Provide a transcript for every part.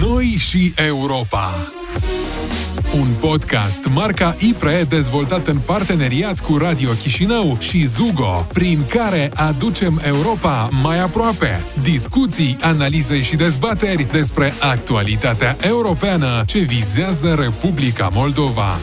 Noi și Europa. Un podcast marca IPRE dezvoltat în parteneriat cu Radio Chișinău și Zugo, prin care aducem Europa mai aproape. Discuții, analize și dezbateri despre actualitatea europeană ce vizează Republica Moldova.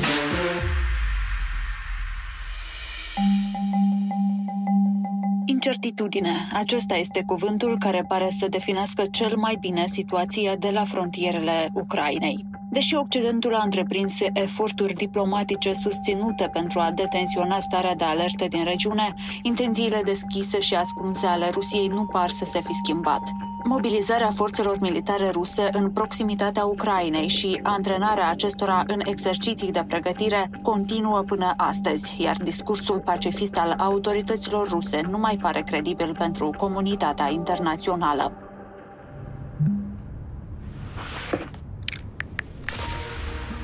Incertitudine. Acesta este cuvântul care pare să definească cel mai bine situația de la frontierele Ucrainei. Deși Occidentul a întreprins eforturi diplomatice susținute pentru a detensiona starea de alertă din regiune, intențiile deschise și ascunse ale Rusiei nu par să se fi schimbat. Mobilizarea forțelor militare ruse în proximitatea Ucrainei și antrenarea acestora în exerciții de pregătire continuă până astăzi, iar discursul pacifist al autorităților ruse nu mai pare credibil pentru comunitatea internațională.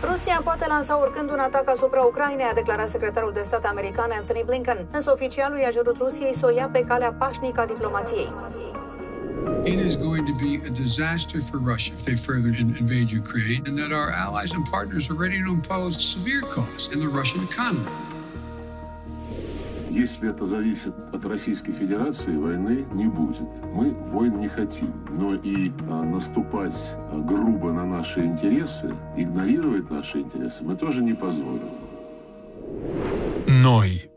Rusia poate lansa oricând un atac asupra Ucrainei, a declarat secretarul de stat american Anthony Blinken. Însă oficialul i-a cerut Rusiei să o ia pe calea pașnică a diplomației. It is going to be a disaster for Russia if they further invade Ukraine, and that our allies and partners are ready to impose severe costs in the Russian economy. Если это зависит от Российской Федерации, войны не будет. Мы войн не хотим. Но и а, наступать а, грубо на наши интересы, игнорировать наши интересы мы тоже не позволим. Noi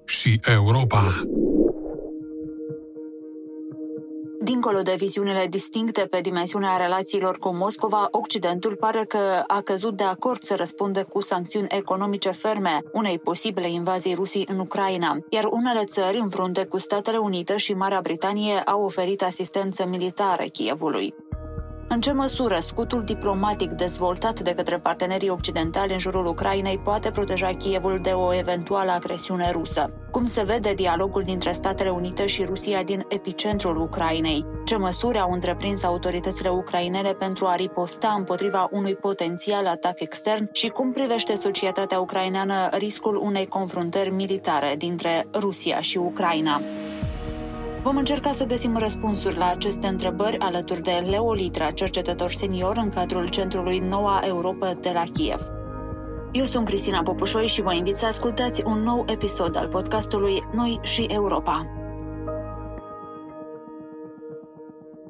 Europa. Dincolo de viziunile distincte pe dimensiunea relațiilor cu Moscova, Occidentul pare că a căzut de acord să răspundă cu sancțiuni economice ferme unei posibile invazii rusii în Ucraina, iar unele țări, în frunte cu Statele Unite și Marea Britanie, au oferit asistență militară Kievului. În ce măsură scutul diplomatic dezvoltat de către partenerii occidentali în jurul Ucrainei poate proteja Kievul de o eventuală agresiune rusă? Cum se vede dialogul dintre Statele Unite și Rusia din epicentrul Ucrainei? Ce măsuri au întreprins autoritățile ucrainene pentru a riposta împotriva unui potențial atac extern și cum privește societatea ucraineană riscul unei confruntări militare dintre Rusia și Ucraina? Vom încerca să găsim răspunsuri la aceste întrebări alături de Leo Litra, cercetător senior în cadrul Centrului Noua Europa de la Kiev. Eu sunt Cristina Popușoi și vă invit să ascultați un nou episod al podcastului Noi și Europa.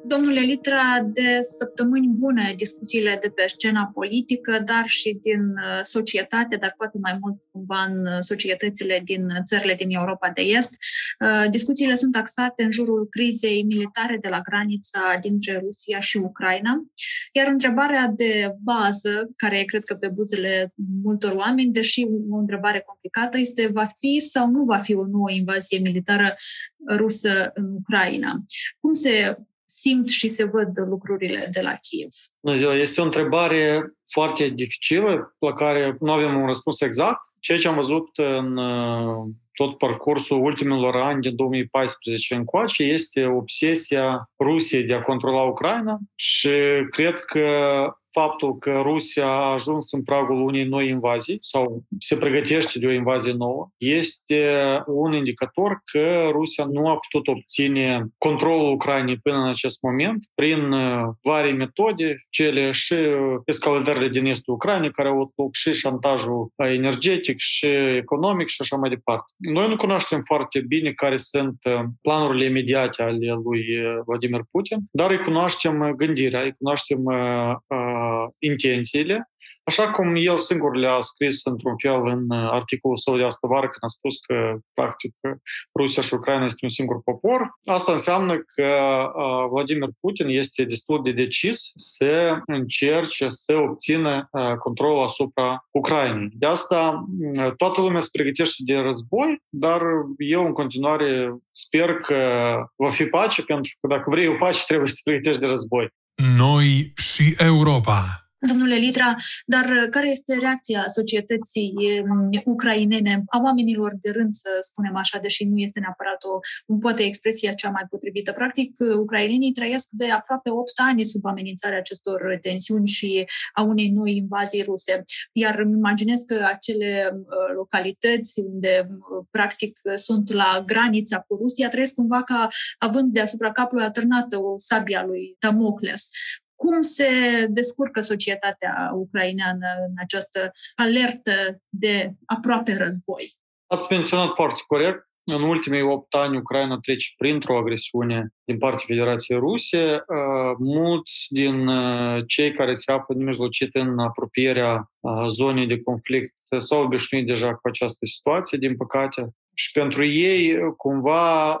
Domnule Litra, de săptămâni bune discuțiile de pe scena politică, dar și din uh, societate, dar poate mai mult cumva în uh, societățile din țările din Europa de Est. Uh, discuțiile sunt axate în jurul crizei militare de la granița dintre Rusia și Ucraina. Iar întrebarea de bază, care e cred că pe buzele multor oameni, deși o întrebare complicată, este va fi sau nu va fi o nouă invazie militară rusă în Ucraina? Cum se simt și se văd lucrurile de la Kiev? Bună ziua! Este o întrebare foarte dificilă, la care nu avem un răspuns exact. Ceea ce am văzut în uh, tot parcursul ultimilor ani din 2014 încoace este obsesia Rusiei de a controla Ucraina și cred că faptul că Rusia a ajuns în pragul unei noi invazii sau se pregătește de o invazie nouă este un indicator că Rusia nu a putut obține controlul Ucrainei până în acest moment prin uh, vari metode, cele și escaladările din estul Ucrainei, care au avut loc și șantajul energetic și economic și așa mai departe. Noi nu cunoaștem foarte bine care sunt uh, planurile imediate ale lui uh, Vladimir Putin, dar îi cunoaștem gândirea, îi cunoaștem intențiile, așa cum el singur le-a scris într-un fel în articolul său de astă vară, când a spus că, practic, Rusia și Ucraina este un singur popor. Asta înseamnă că Vladimir Putin este destul de decis să încerce să obțină controlul asupra Ucrainei. De asta toată lumea se pregătește de război, dar eu în continuare sper că va fi pace, pentru că dacă vrei o pace, trebuie să te pregătești de război. Noi și Europa. Domnule Litra, dar care este reacția societății um, ucrainene, a oamenilor de rând, să spunem așa, deși nu este neapărat o, un poate expresia cea mai potrivită. Practic, ucrainenii trăiesc de aproape 8 ani sub amenințarea acestor tensiuni și a unei noi invazii ruse. Iar îmi imaginez că acele uh, localități unde, uh, practic, sunt la granița cu Rusia trăiesc cumva ca având deasupra capului atârnată o sabia lui Damocles. Cum se descurcă societatea ucraineană în această alertă de aproape război? Ați menționat foarte corect. În ultimii 8 ani Ucraina trece printr-o agresiune din partea Federației Ruse. Uh, mulți din uh, cei care se află nemijlocit în apropierea uh, zonei de conflict s-au obișnuit deja cu această situație, din păcate. Și pentru ei, cumva,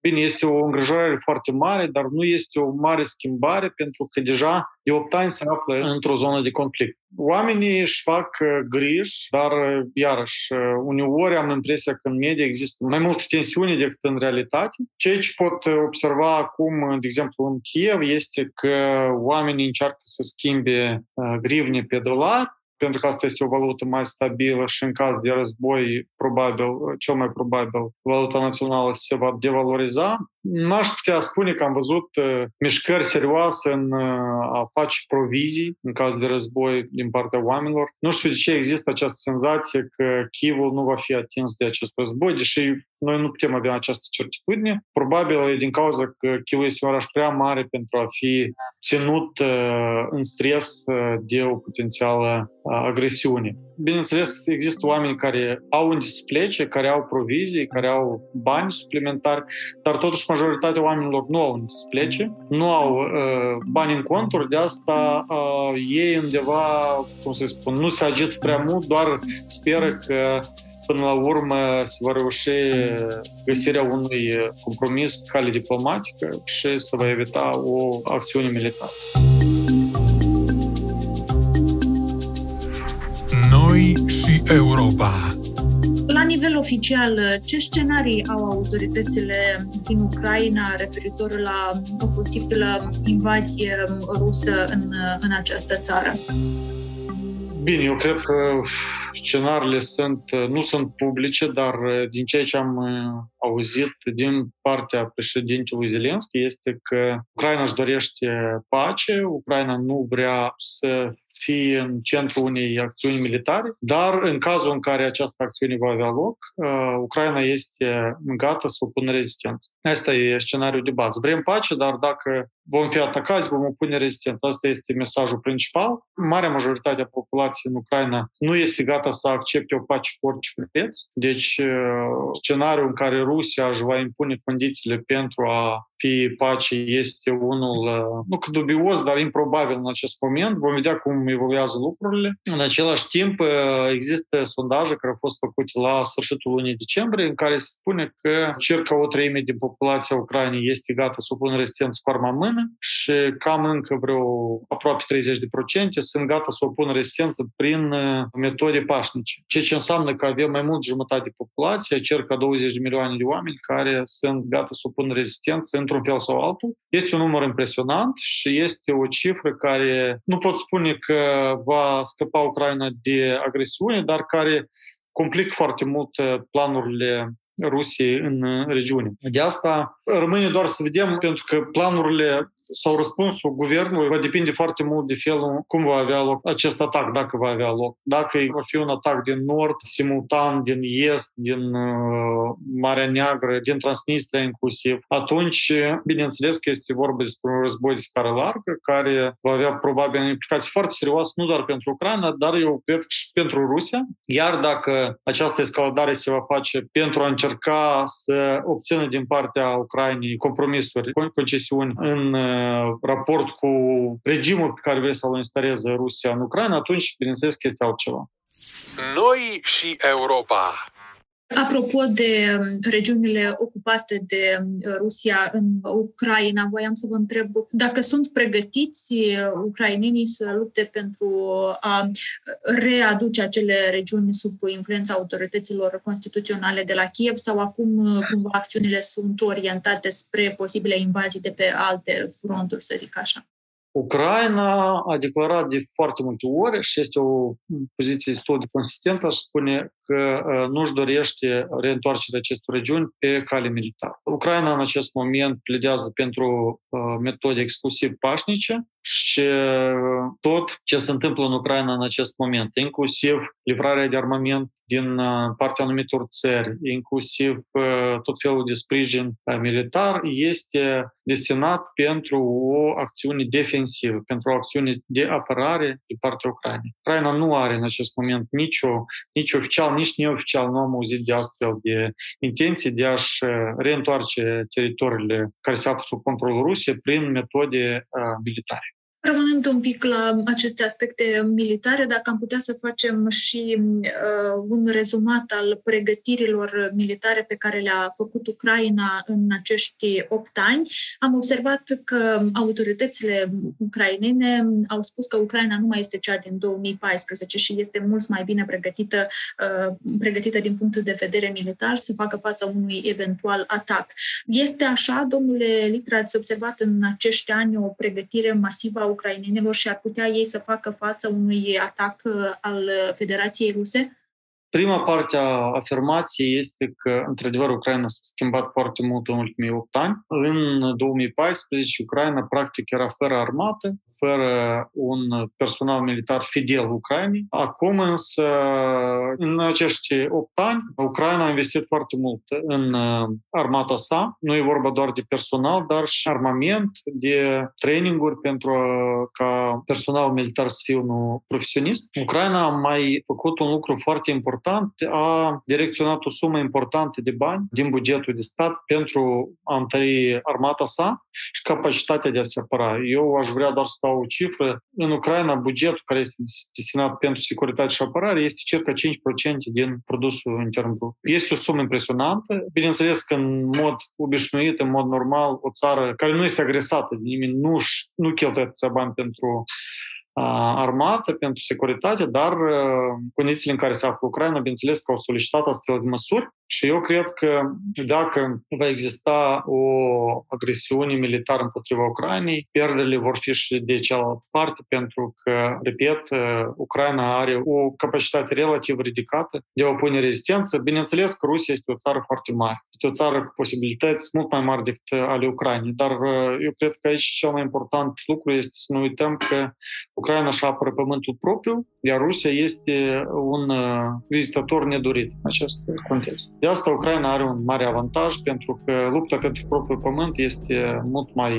bine, este o îngrijorare foarte mare, dar nu este o mare schimbare pentru că deja de 8 ani se află într-o zonă de conflict. Oamenii își fac griji, dar, iarăși, uneori am impresia că în media există mai multe tensiuni decât în realitate. Ceea ce pot observa acum, de exemplu, în Kiev, este că oamenii încearcă să schimbe grivne pe dolar, pentru că asta este o valută mai stabilă și în caz de război, probabil, cel mai probabil, valuta națională se va devaloriza. N-aș putea spune că am văzut uh, mișcări serioase în uh, a face provizii în caz de război din partea oamenilor. Nu știu de ce există această senzație că Chivul nu va fi atins de acest război, deși noi nu putem avea această certitudine. Probabil e din cauza că Chivul este un oraș prea mare pentru a fi ținut uh, în stres de o potențială agresiune. Bineînțeles, există oameni care au unde să plece, care au provizii, care au bani suplimentari, dar totuși majoritatea oamenilor nu au unde să plece, nu au uh, bani în conturi, de asta uh, ei undeva, cum să spun, nu se agită prea mult, doar speră că până la urmă se va reuși găsirea unui compromis pe cale diplomatică și să va evita o acțiune militară. Noi și Europa. La nivel oficial, ce scenarii au autoritățile din Ucraina referitor la o posibilă invazie rusă în, în această țară? Bine, eu cred că scenariile sunt, nu sunt publice, dar din ceea ce am uh, auzit din partea președintelui Zelenski este că Ucraina își dorește pace, Ucraina nu vrea să fie în centrul unei acțiuni militare, dar în cazul în care această acțiune va avea loc, uh, Ucraina este gata să opună rezistență. Asta e scenariul de bază. Vrem pace, dar dacă vom fi atacați, vom opune rezistență. Asta este mesajul principal. Marea majoritate a populației în Ucraina nu este gata să accepte o pace cu orice preț. Deci, uh, scenariul în care Rusia își va impune condițiile pentru a fi pace este unul, uh, nu că dubios, dar improbabil în acest moment. Vom vedea cum evoluează lucrurile. În același timp, uh, există sondaje care au fost făcute la sfârșitul lunii decembrie, în care se spune că circa o treime din populația Ucrainei este gata să opună rezistență cu armament și cam încă vreo aproape 30 de procente sunt gata să opună rezistență prin uh, metode pașnice. Ceea ce înseamnă că avem mai mult jumătate de populație, circa 20 de milioane de oameni care sunt gata să opună rezistență într-un fel sau altul. Este un număr impresionant și este o cifră care nu pot spune că va scăpa Ucraina de agresiune, dar care complică foarte mult uh, planurile Rusiei în regiune. De asta rămâne doar să vedem, pentru că planurile sau răspunsul guvernului va depinde foarte mult de felul cum va avea loc acest atac, dacă va avea loc. Dacă va fi un atac din nord, simultan, din est, din uh, Marea Neagră, din Transnistria inclusiv, atunci, bineînțeles că este vorba despre un război de scară largă, care va avea probabil implicații foarte serioase, nu doar pentru Ucraina, dar eu cred și pentru Rusia. Iar dacă această escaladare se va face pentru a încerca să obțină din partea Ucrainei compromisuri, concesiuni în uh, raport cu regimul pe care vrea să-l instaleze Rusia în Ucraina, atunci, bineînțeles, că este altceva. Noi și Europa. Apropo de um, regiunile ocupate de um, Rusia în Ucraina, voiam să vă întreb dacă sunt pregătiți uh, ucrainenii să lupte pentru a readuce acele regiuni sub influența autorităților constituționale de la Kiev sau acum uh, cumva acțiunile sunt orientate spre posibile invazii de pe alte fronturi, să zic așa. Ucraina a declarat de foarte multe ori și este o poziție destul de consistentă, aș spune că nu-și dorește reîntoarcerea acestor regiuni pe cale militară. Ucraina în acest moment pledează pentru metode exclusiv pașnice și tot ce se întâmplă în Ucraina în acest moment, inclusiv livrarea de armament din partea anumitor țări, inclusiv tot felul de sprijin militar, este destinat pentru o acțiune defensivă, pentru o acțiune de apărare de partea Ucrainei. Ucraina nu are în acest moment nicio, nici oficial, nici neoficial, nu am auzit de astfel de intenții de a-și reîntoarce teritoriile care se află sub controlul Rusiei prin metode militare. Rămânând un pic la aceste aspecte militare, dacă am putea să facem și uh, un rezumat al pregătirilor militare pe care le-a făcut Ucraina în acești opt ani, am observat că autoritățile ucrainene au spus că Ucraina nu mai este cea din 2014 și este mult mai bine pregătită, uh, pregătită din punct de vedere militar să facă față unui eventual atac. Este așa, domnule Litra, ați observat în acești ani o pregătire masivă a ucrainenilor și ar putea ei să facă față unui atac uh, al Federației Ruse? Prima parte a afirmației este că, într-adevăr, Ucraina s-a schimbat foarte mult în ultimii 8 ani. În 2014, Ucraina practic era fără armată, fără un personal militar fidel Ucrainei. Acum însă, în acești 8 ani, Ucraina a investit foarte mult în uh, armata sa. Nu e vorba doar de personal, dar și armament, de traininguri pentru ca personalul militar să fie unul profesionist. Ucraina a mai făcut un lucru foarte important, a direcționat o sumă importantă de bani din bugetul de stat pentru a întări armata sa și capacitatea de a se apăra. Eu aș vrea doar să dau o cifră. În Ucraina, bugetul care este destinat pentru securitate și apărare este circa 5% din produsul intern brut. Este o sumă impresionantă. Bineînțeles că în mod obișnuit, în mod normal, o țară care nu este agresată de nimeni, nu, nu cheltuie atâția bani pentru armată, pentru securitate, dar condițiile în care se află Ucraina, bineînțeles că au solicitat astfel de măsuri și eu cred că dacă va exista o agresiune militară împotriva Ucrainei, pierderile vor fi și de cealaltă parte, pentru că, repet, Ucraina are o capacitate relativ ridicată de a opune rezistență. Bineînțeles că Rusia este o țară foarte mare. Este o țară cu posibilități mult mai mari decât ale Ucrainei. Dar eu cred că aici cel mai important lucru este să nu uităm că Ucraina își apără pământul propriu, iar Rusia este un vizitator nedorit în acest context. De asta Ucraina are un mare avantaj pentru că lupta pentru propriul pământ este mult mai,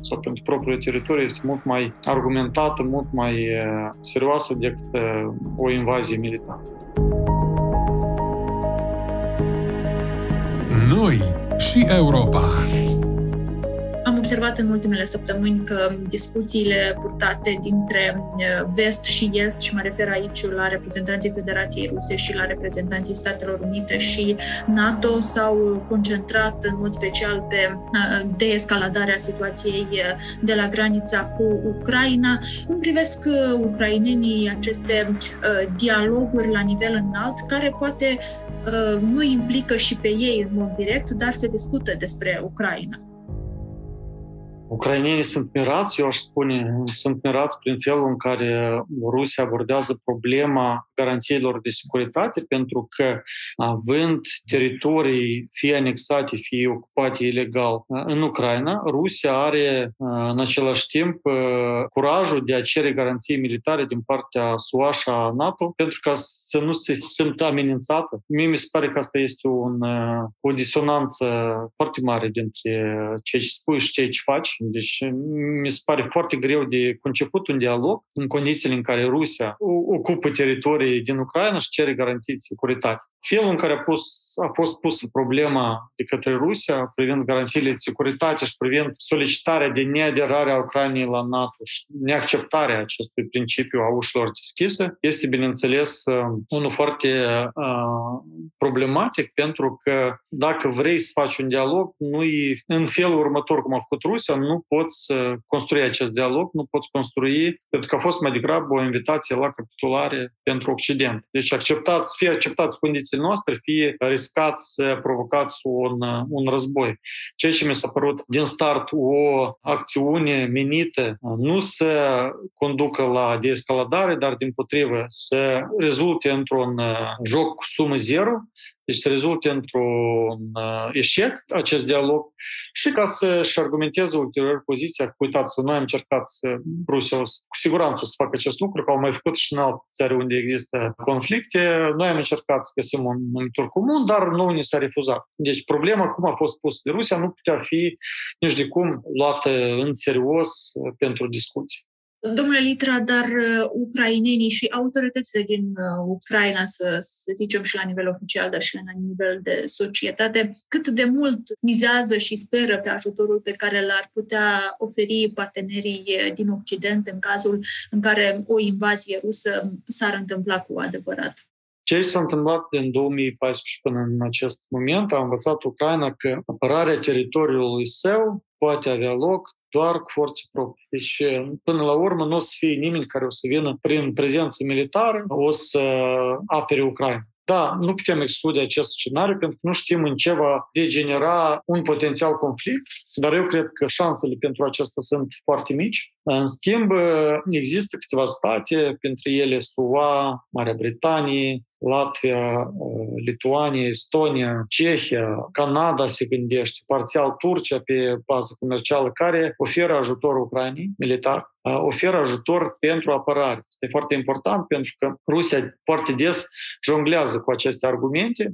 sau pentru propriul teritoriu este mult mai argumentată, mult mai serioasă decât o invazie militară. Noi și Europa observat în ultimele săptămâni că discuțiile purtate dintre uh, vest și est, și mă refer aici la reprezentanții Federației Ruse și la reprezentanții Statelor Unite și NATO, s-au concentrat în mod special pe uh, deescaladarea situației uh, de la granița cu Ucraina. Cum privesc ucrainenii aceste dialoguri la nivel înalt, care poate nu implică și pe ei în mod direct, dar se discută despre Ucraina? Ucrainenii sunt mirați, eu aș spune, sunt mirați prin felul în care Rusia abordează problema garanțiilor de securitate, pentru că având teritorii fie anexate, fie ocupate ilegal în Ucraina, Rusia are în același timp curajul de a cere garanții militare din partea SUA și a NATO pentru ca să nu se simtă amenințată. Mie mi se pare că asta este un, o disonanță foarte mare dintre ceea ce spui și ceea ce faci deci mi se pare foarte greu de conceput un dialog în condițiile în care Rusia ocupă teritorii din Ucraina și cere garanții de securitate felul în care a, pus, a fost pusă problema de către Rusia privind garanțiile de securitate și privind solicitarea de neaderare a Ucrainei la NATO și neacceptarea acestui principiu a ușilor deschise, este, bineînțeles, uh, unul foarte uh, problematic, pentru că dacă vrei să faci un dialog, nu în felul următor, cum a făcut Rusia, nu poți construi acest dialog, nu poți construi, pentru că a fost mai degrabă o invitație la capitulare pentru Occident. Deci acceptați, fie acceptați condiții granițele noastre fie riscați să provocați un, un război. Ceea ce mi s-a părut din start o acțiune menită nu să conducă la deescaladare, dar din potrivă să rezulte într-un joc cu sumă zero, deci să rezulte într-un eșec acest dialog și ca să-și argumenteze ulterior poziția, că uitați-vă, noi am încercat să Rusia cu siguranță să facă acest lucru, că au mai făcut și în alte țări unde există conflicte. Noi am încercat să găsim un numitor comun, dar nu ni s-a refuzat. Deci problema, cum a fost pusă de Rusia, nu putea fi nici de cum luată în serios pentru discuții. Domnule Litra, dar uh, ucrainenii și autoritățile din uh, Ucraina, să, să zicem și la nivel oficial, dar și la nivel de societate, cât de mult mizează și speră pe ajutorul pe care l-ar putea oferi partenerii uh, din Occident în cazul în care o invazie rusă s-ar întâmpla cu adevărat? Ce s-a întâmplat din 2014 până în acest moment a învățat Ucraina că apărarea teritoriului său poate avea loc doar cu forțe proprii. Deci, până la urmă, nu o să fie nimeni care o să vină prin prezență militară, o să apere Ucraina. Da, nu putem exclude acest scenariu pentru că nu știm în ce va degenera un potențial conflict, dar eu cred că șansele pentru acesta sunt foarte mici. În schimb, există câteva state, printre ele SUA, Marea Britanie, Latvia, Lituania, Estonia, Cehia, Canada se gândește, parțial Turcia pe bază comercială, care oferă ajutor Ucrainei militar, oferă ajutor pentru apărare. Este foarte important pentru că Rusia foarte des jonglează cu aceste argumente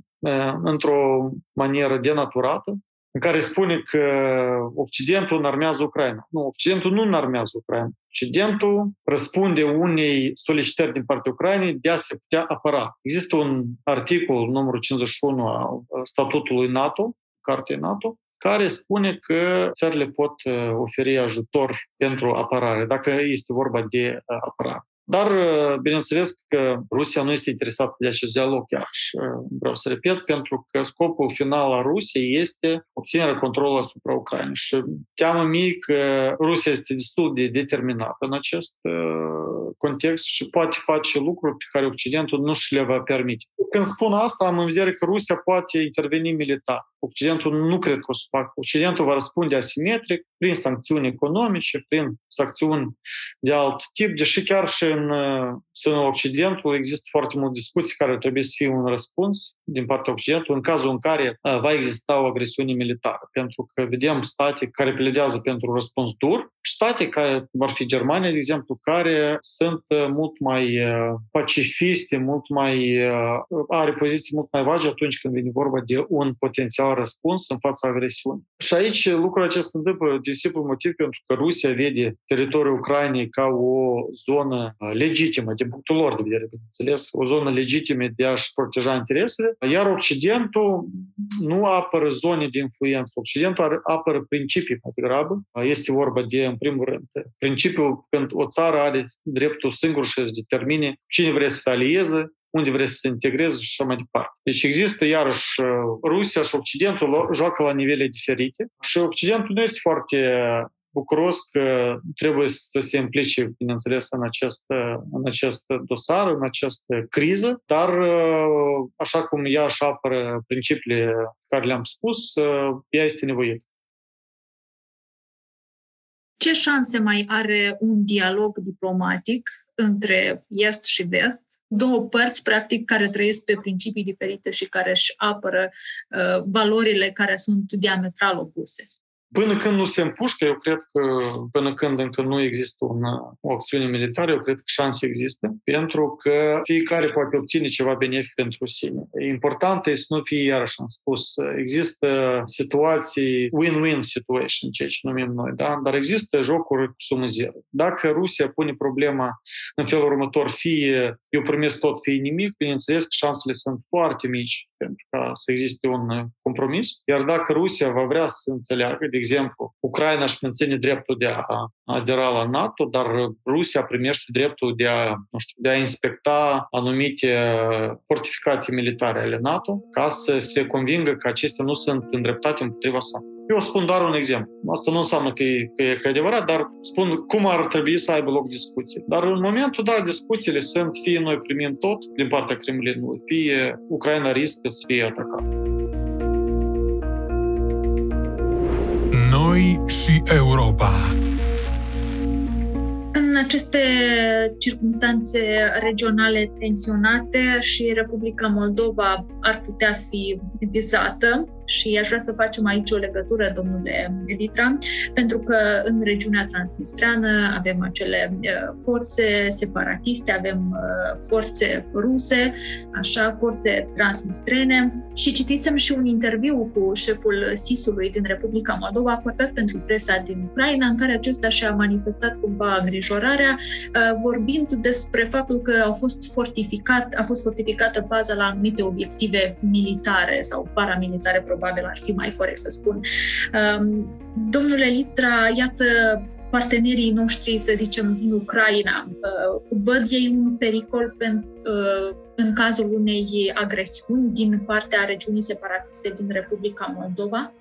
într-o manieră denaturată în care spune că Occidentul înarmează Ucraina. Nu, Occidentul nu înarmează Ucraina. Occidentul răspunde unei solicitări din partea Ucrainei de a se putea apăra. Există un articol, numărul 51 a statutului NATO, cartei NATO, care spune că țările pot oferi ajutor pentru apărare, dacă este vorba de apărare. Dar, bineînțeles că Rusia nu este interesată de acest dialog, chiar și vreau să repet, pentru că scopul final al Rusiei este obținerea controlului asupra Ucrainei. Și teamă mie că Rusia este destul de determinată în acest context și poate face lucruri pe care Occidentul nu și le va permite. Când spun asta, am în vedere că Rusia poate interveni militar. Occidentul nu cred că o să facă. Occidentul va răspunde asimetric prin sancțiuni economice, prin sancțiuni de alt tip, deși chiar și în sânul Occidentului există foarte multe discuții care trebuie să fie un răspuns din partea Occidentului în cazul în care va exista o agresiune militară. Pentru că vedem state care pledează pentru un răspuns dur și state care vor fi Germania, de exemplu, care sunt mult mai pacifiste, mult mai are poziții mult mai vagi atunci când vine vorba de un potențial răspuns în fața agresiunii. Și aici lucrul acesta se întâmplă de simplu motiv pentru că Rusia vede teritoriul Ucrainei ca o zonă legitimă, din punctul lor de vedere, bineînțeles, o zonă legitimă de a-și proteja interesele, iar Occidentul nu apără zone de influență. Occidentul apără principii mai degrabă. Este vorba de, în primul rând, principiul când o țară are dreptul singur să determine cine vrea să se alieze, unde vrea să se integreze și așa mai departe. Deci există iarăși Rusia și Occidentul joacă la nivele diferite și Occidentul nu este foarte bucuros că trebuie să se implice, bineînțeles, în acest, în acest dosar, în această criză, dar așa cum ea își apără principiile care le-am spus, ea este nevoită. Ce șanse mai are un dialog diplomatic între Est și Vest, două părți, practic, care trăiesc pe principii diferite și care își apără uh, valorile care sunt diametral opuse? Până când nu se împușcă, eu cred că până când încă nu există una, o acțiune militară, eu cred că șanse există, pentru că fiecare poate obține ceva benefic pentru sine. Important este să nu fie, iarăși am spus, există situații, win-win situation, ceea ce numim noi, da? dar există jocuri cu sumă zero. Dacă Rusia pune problema în felul următor, fie eu primesc tot, fie nimic, bineînțeles că șansele sunt foarte mici pentru ca să existe un compromis. Iar dacă Rusia va vrea să înțeleagă, de exemplu, Ucraina își menține dreptul de a adera la NATO, dar Rusia primește dreptul de a, nu știu, de a inspecta anumite fortificații militare ale NATO ca să se convingă că acestea nu sunt îndreptate împotriva sa. Eu spun doar un exemplu. Asta nu înseamnă că e, că e, că e adevărat, dar spun cum ar trebui să aibă loc discuții. Dar în momentul, da, discuțiile sunt fie noi primim tot din partea Kremlinului, fie Ucraina riscă să fie atacată. Noi și Europa aceste circunstanțe regionale tensionate și Republica Moldova ar putea fi vizată și aș vrea să facem aici o legătură, domnule Elitra, pentru că în regiunea transnistreană avem acele forțe separatiste, avem forțe ruse, așa, forțe transnistrene. Și citisem și un interviu cu șeful SIS-ului din Republica Moldova acordat pentru presa din Ucraina, în care acesta și-a manifestat cumva îngrijorarea, vorbind despre faptul că au fost fortificat, a fost fortificată baza la anumite obiective militare sau paramilitare, probabil ar fi mai corect să spun. Um, domnule Litra, iată partenerii noștri, să zicem, din Ucraina, uh, văd ei un pericol uh, în cazul unei agresiuni din partea regiunii separatiste din Republica Moldova?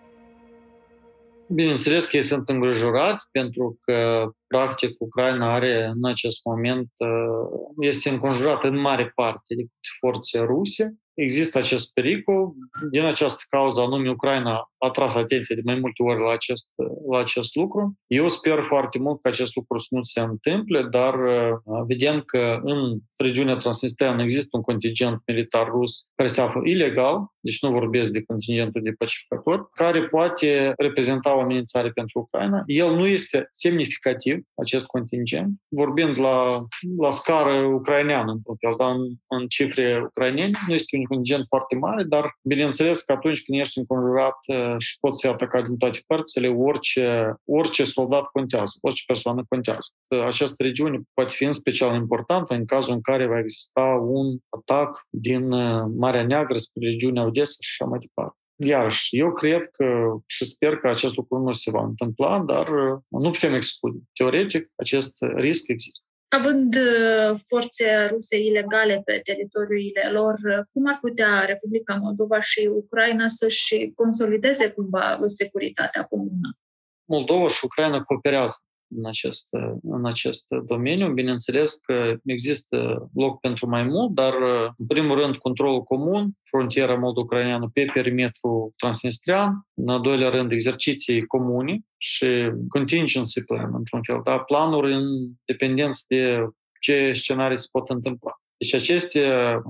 Bineînțeles că ei sunt îngrijorați pentru că, practic, Ucraina are în acest moment, uh, este înconjurată în mare parte de forțe ruse există acest pericol. Din această cauză, anume, Ucraina a atras atenția de mai multe ori la acest, la acest lucru. Eu sper foarte mult că acest lucru să nu se întâmple, dar uh, vedem că în regiunea Transnistria există un contingent militar rus care se află ilegal, deci nu vorbesc de contingentul de pacificator, care poate reprezenta o amenințare pentru Ucraina. El nu este semnificativ, acest contingent, vorbind la, la scară ucraineană, într-un fel, dar în, în cifre ucrainene, nu este un contingent foarte mare, dar bineînțeles că atunci când ești înconjurat uh, și poți fi atacat din toate părțile, orice, orice soldat contează, orice persoană contează. Uh, această regiune poate fi în special importantă în cazul în care va exista un atac din uh, Marea Neagră spre regiunea Odessa și așa mai departe. Iarăși, eu cred că și sper că acest lucru nu se va întâmpla, dar nu putem exclude. Teoretic, acest risc există. Având uh, forțe ruse ilegale pe teritoriile lor, uh, cum ar putea Republica Moldova și Ucraina să-și consolideze cumva securitatea comună? Moldova și Ucraina cooperează în acest, în acest domeniu. Bineînțeles că există loc pentru mai mult, dar, în primul rând, controlul comun, frontiera moldova-ucraineană pe perimetru transnistrian, în al doilea rând, exerciții comune și contingency plan, într-un fel, da? planuri în dependență de ce scenarii se pot întâmpla. Deci aceste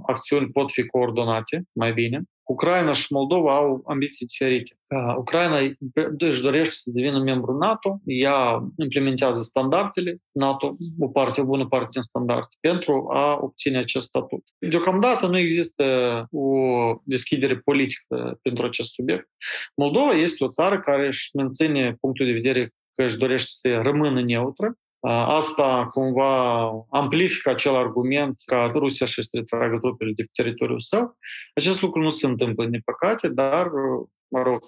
acțiuni pot fi coordonate mai bine Ucraina și Moldova au ambiții diferite. Ucraina își dorește să devină membru NATO, ea implementează standardele NATO, o parte, o bună parte din standarde, pentru a obține acest statut. Deocamdată nu există o deschidere politică pentru acest subiect. Moldova este o țară care își menține punctul de vedere că își dorește să rămână neutră Asta cumva amplifică acel argument că Rusia și să retragă trupele de pe teritoriul său. Acest lucru nu se întâmplă, din păcate, dar, mă rog,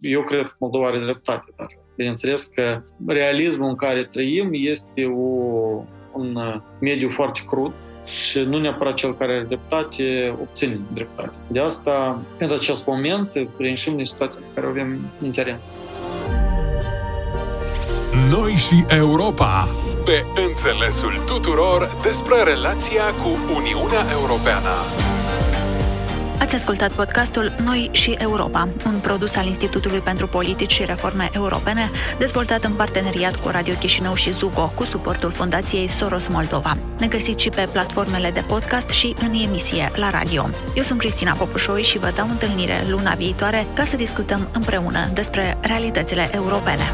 eu cred că Moldova are dreptate, dar bineînțeles că realismul în care trăim este o, un mediu foarte crud și nu neapărat cel care are dreptate obține dreptate. De asta, pentru acest moment, reînșim din situația pe care o avem în teren. Noi și Europa, pe înțelesul tuturor despre relația cu Uniunea Europeană. Ați ascultat podcastul Noi și Europa, un produs al Institutului pentru Politici și Reforme Europene, dezvoltat în parteneriat cu Radio Chișinău și Zugo, cu suportul Fundației Soros Moldova. Ne găsiți și pe platformele de podcast și în emisie la radio. Eu sunt Cristina Popușoi și vă dau întâlnire luna viitoare ca să discutăm împreună despre realitățile europene.